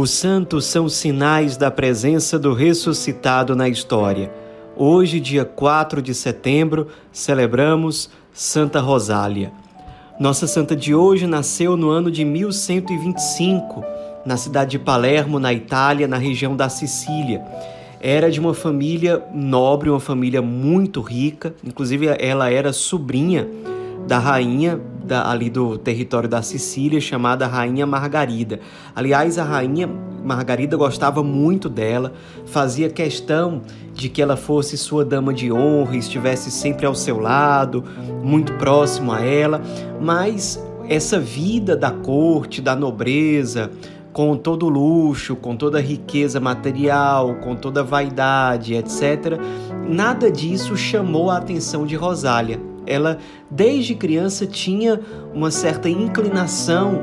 Os santos são sinais da presença do ressuscitado na história. Hoje, dia 4 de setembro, celebramos Santa Rosália. Nossa santa de hoje nasceu no ano de 1125, na cidade de Palermo, na Itália, na região da Sicília. Era de uma família nobre, uma família muito rica, inclusive ela era sobrinha da rainha da, ali do território da Sicília, chamada Rainha Margarida. Aliás, a Rainha Margarida gostava muito dela, fazia questão de que ela fosse sua dama de honra, estivesse sempre ao seu lado, muito próximo a ela, mas essa vida da corte, da nobreza, com todo o luxo, com toda a riqueza material, com toda a vaidade, etc., nada disso chamou a atenção de Rosália. Ela, desde criança, tinha uma certa inclinação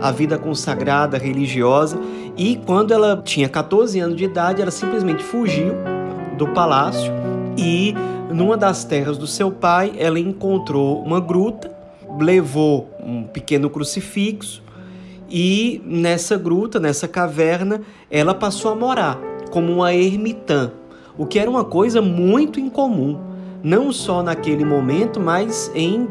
à vida consagrada, religiosa, e quando ela tinha 14 anos de idade, ela simplesmente fugiu do palácio e, numa das terras do seu pai, ela encontrou uma gruta, levou um pequeno crucifixo e nessa gruta, nessa caverna, ela passou a morar como uma ermitã, o que era uma coisa muito incomum não só naquele momento, mas em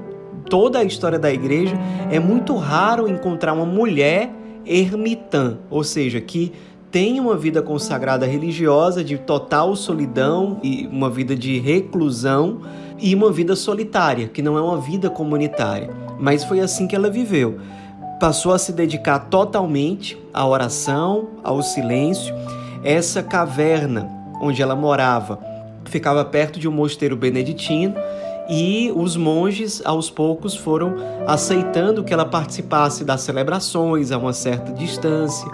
toda a história da igreja, é muito raro encontrar uma mulher ermitã, ou seja, que tem uma vida consagrada religiosa de total solidão e uma vida de reclusão e uma vida solitária, que não é uma vida comunitária. Mas foi assim que ela viveu. Passou a se dedicar totalmente à oração, ao silêncio. Essa caverna onde ela morava ficava perto de um mosteiro beneditino e os monges aos poucos foram aceitando que ela participasse das celebrações a uma certa distância.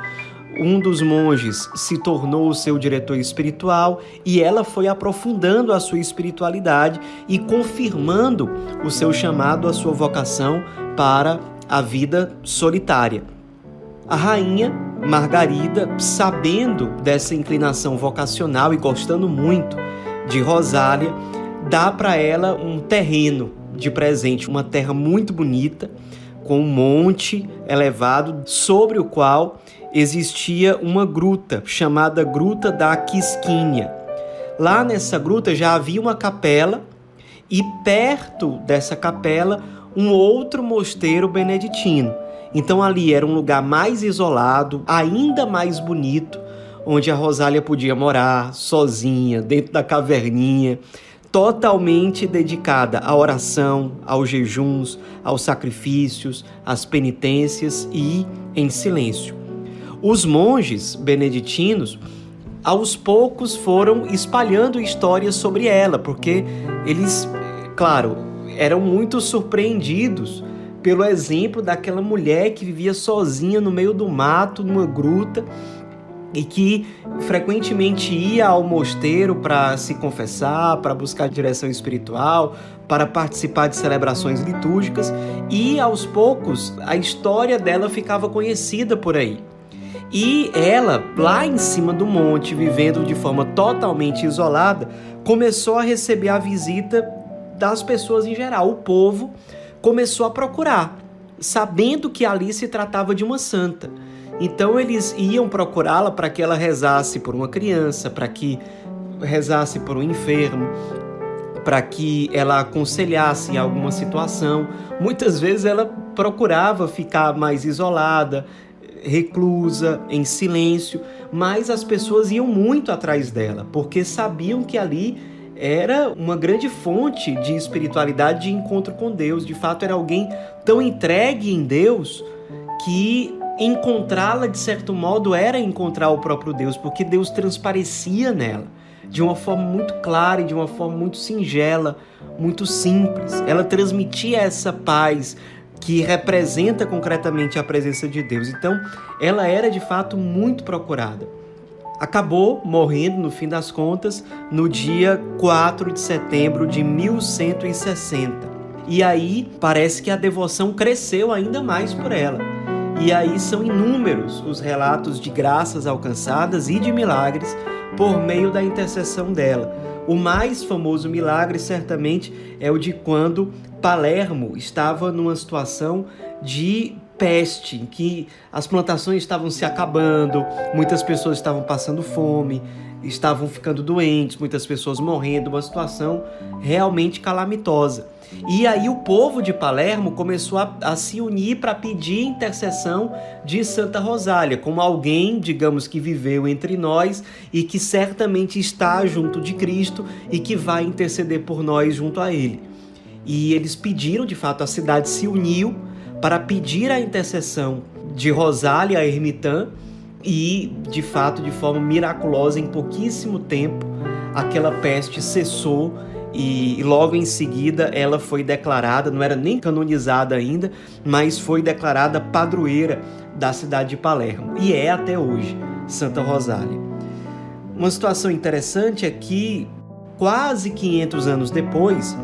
Um dos monges se tornou o seu diretor espiritual e ela foi aprofundando a sua espiritualidade e confirmando o seu chamado, a sua vocação para a vida solitária. A rainha Margarida, sabendo dessa inclinação vocacional e gostando muito de Rosália, dá para ela um terreno de presente, uma terra muito bonita, com um monte elevado sobre o qual existia uma gruta chamada Gruta da Quisquinha. Lá nessa gruta já havia uma capela e perto dessa capela um outro mosteiro beneditino. Então ali era um lugar mais isolado, ainda mais bonito, onde a Rosália podia morar sozinha, dentro da caverninha, totalmente dedicada à oração, aos jejuns, aos sacrifícios, às penitências e em silêncio. Os monges beneditinos, aos poucos, foram espalhando histórias sobre ela, porque eles, claro, eram muito surpreendidos pelo exemplo daquela mulher que vivia sozinha no meio do mato, numa gruta, e que frequentemente ia ao mosteiro para se confessar, para buscar direção espiritual, para participar de celebrações litúrgicas e aos poucos a história dela ficava conhecida por aí. E ela, lá em cima do monte, vivendo de forma totalmente isolada, começou a receber a visita das pessoas em geral. O povo começou a procurar, sabendo que ali se tratava de uma santa. Então eles iam procurá-la para que ela rezasse por uma criança, para que rezasse por um enfermo, para que ela aconselhasse em alguma situação. Muitas vezes ela procurava ficar mais isolada, reclusa, em silêncio, mas as pessoas iam muito atrás dela, porque sabiam que ali era uma grande fonte de espiritualidade, de encontro com Deus. De fato, era alguém tão entregue em Deus que encontrá-la, de certo modo, era encontrar o próprio Deus, porque Deus transparecia nela de uma forma muito clara e de uma forma muito singela, muito simples. Ela transmitia essa paz que representa concretamente a presença de Deus. Então, ela era de fato muito procurada. Acabou morrendo, no fim das contas, no dia 4 de setembro de 1160. E aí parece que a devoção cresceu ainda mais por ela. E aí são inúmeros os relatos de graças alcançadas e de milagres por meio da intercessão dela. O mais famoso milagre, certamente, é o de quando Palermo estava numa situação de peste, em que as plantações estavam se acabando, muitas pessoas estavam passando fome, estavam ficando doentes, muitas pessoas morrendo, uma situação realmente calamitosa. E aí o povo de Palermo começou a, a se unir para pedir intercessão de Santa Rosália, como alguém, digamos que viveu entre nós e que certamente está junto de Cristo e que vai interceder por nós junto a Ele. E eles pediram, de fato, a cidade se uniu para pedir a intercessão de Rosália, a ermitã, e, de fato, de forma miraculosa, em pouquíssimo tempo, aquela peste cessou e logo em seguida ela foi declarada, não era nem canonizada ainda, mas foi declarada padroeira da cidade de Palermo e é até hoje Santa Rosália. Uma situação interessante é que quase 500 anos depois,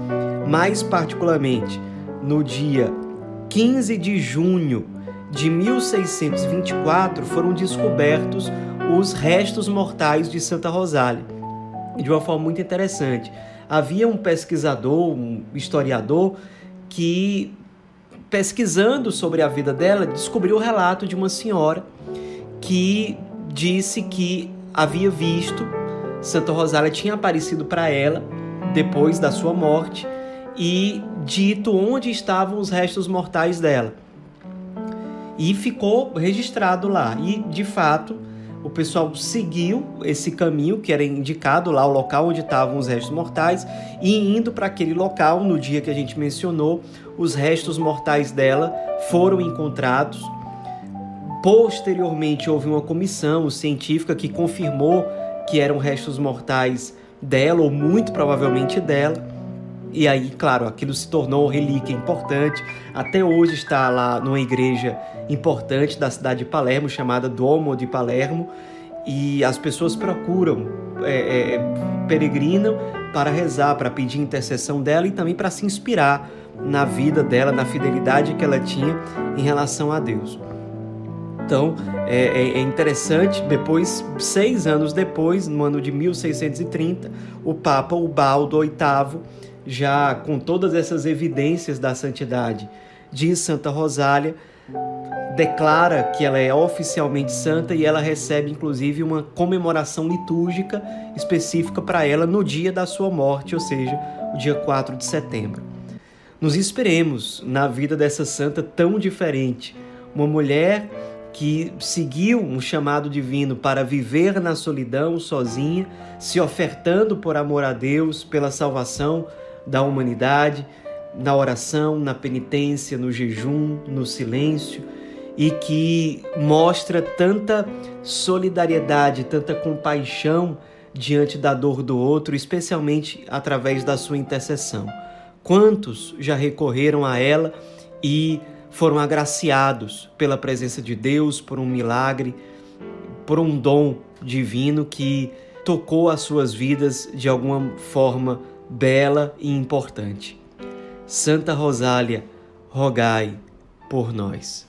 mais particularmente no dia 15 de junho de 1624, foram descobertos os restos mortais de Santa Rosália. De uma forma muito interessante havia um pesquisador, um historiador, que pesquisando sobre a vida dela, descobriu o relato de uma senhora que disse que havia visto Santa Rosália tinha aparecido para ela depois da sua morte e dito onde estavam os restos mortais dela. E ficou registrado lá. E de fato, o pessoal seguiu esse caminho que era indicado lá, o local onde estavam os restos mortais, e indo para aquele local, no dia que a gente mencionou, os restos mortais dela foram encontrados. Posteriormente, houve uma comissão científica que confirmou que eram restos mortais dela, ou muito provavelmente dela. E aí, claro, aquilo se tornou relíquia importante. Até hoje está lá numa igreja importante da cidade de Palermo, chamada Duomo de Palermo, e as pessoas procuram, é, é, peregrinam para rezar, para pedir intercessão dela e também para se inspirar na vida dela, na fidelidade que ela tinha em relação a Deus. Então é, é, é interessante, depois, seis anos depois, no ano de 1630, o Papa Ubaldo VIII já com todas essas evidências da santidade de Santa Rosália, declara que ela é oficialmente santa e ela recebe inclusive uma comemoração litúrgica específica para ela no dia da sua morte, ou seja, o dia 4 de setembro. Nos esperemos na vida dessa santa tão diferente, uma mulher que seguiu um chamado divino para viver na solidão sozinha, se ofertando por amor a Deus, pela salvação da humanidade, na oração, na penitência, no jejum, no silêncio e que mostra tanta solidariedade, tanta compaixão diante da dor do outro, especialmente através da sua intercessão. Quantos já recorreram a ela e foram agraciados pela presença de Deus, por um milagre, por um dom divino que tocou as suas vidas de alguma forma bela e importante. Santa Rosália, rogai por nós.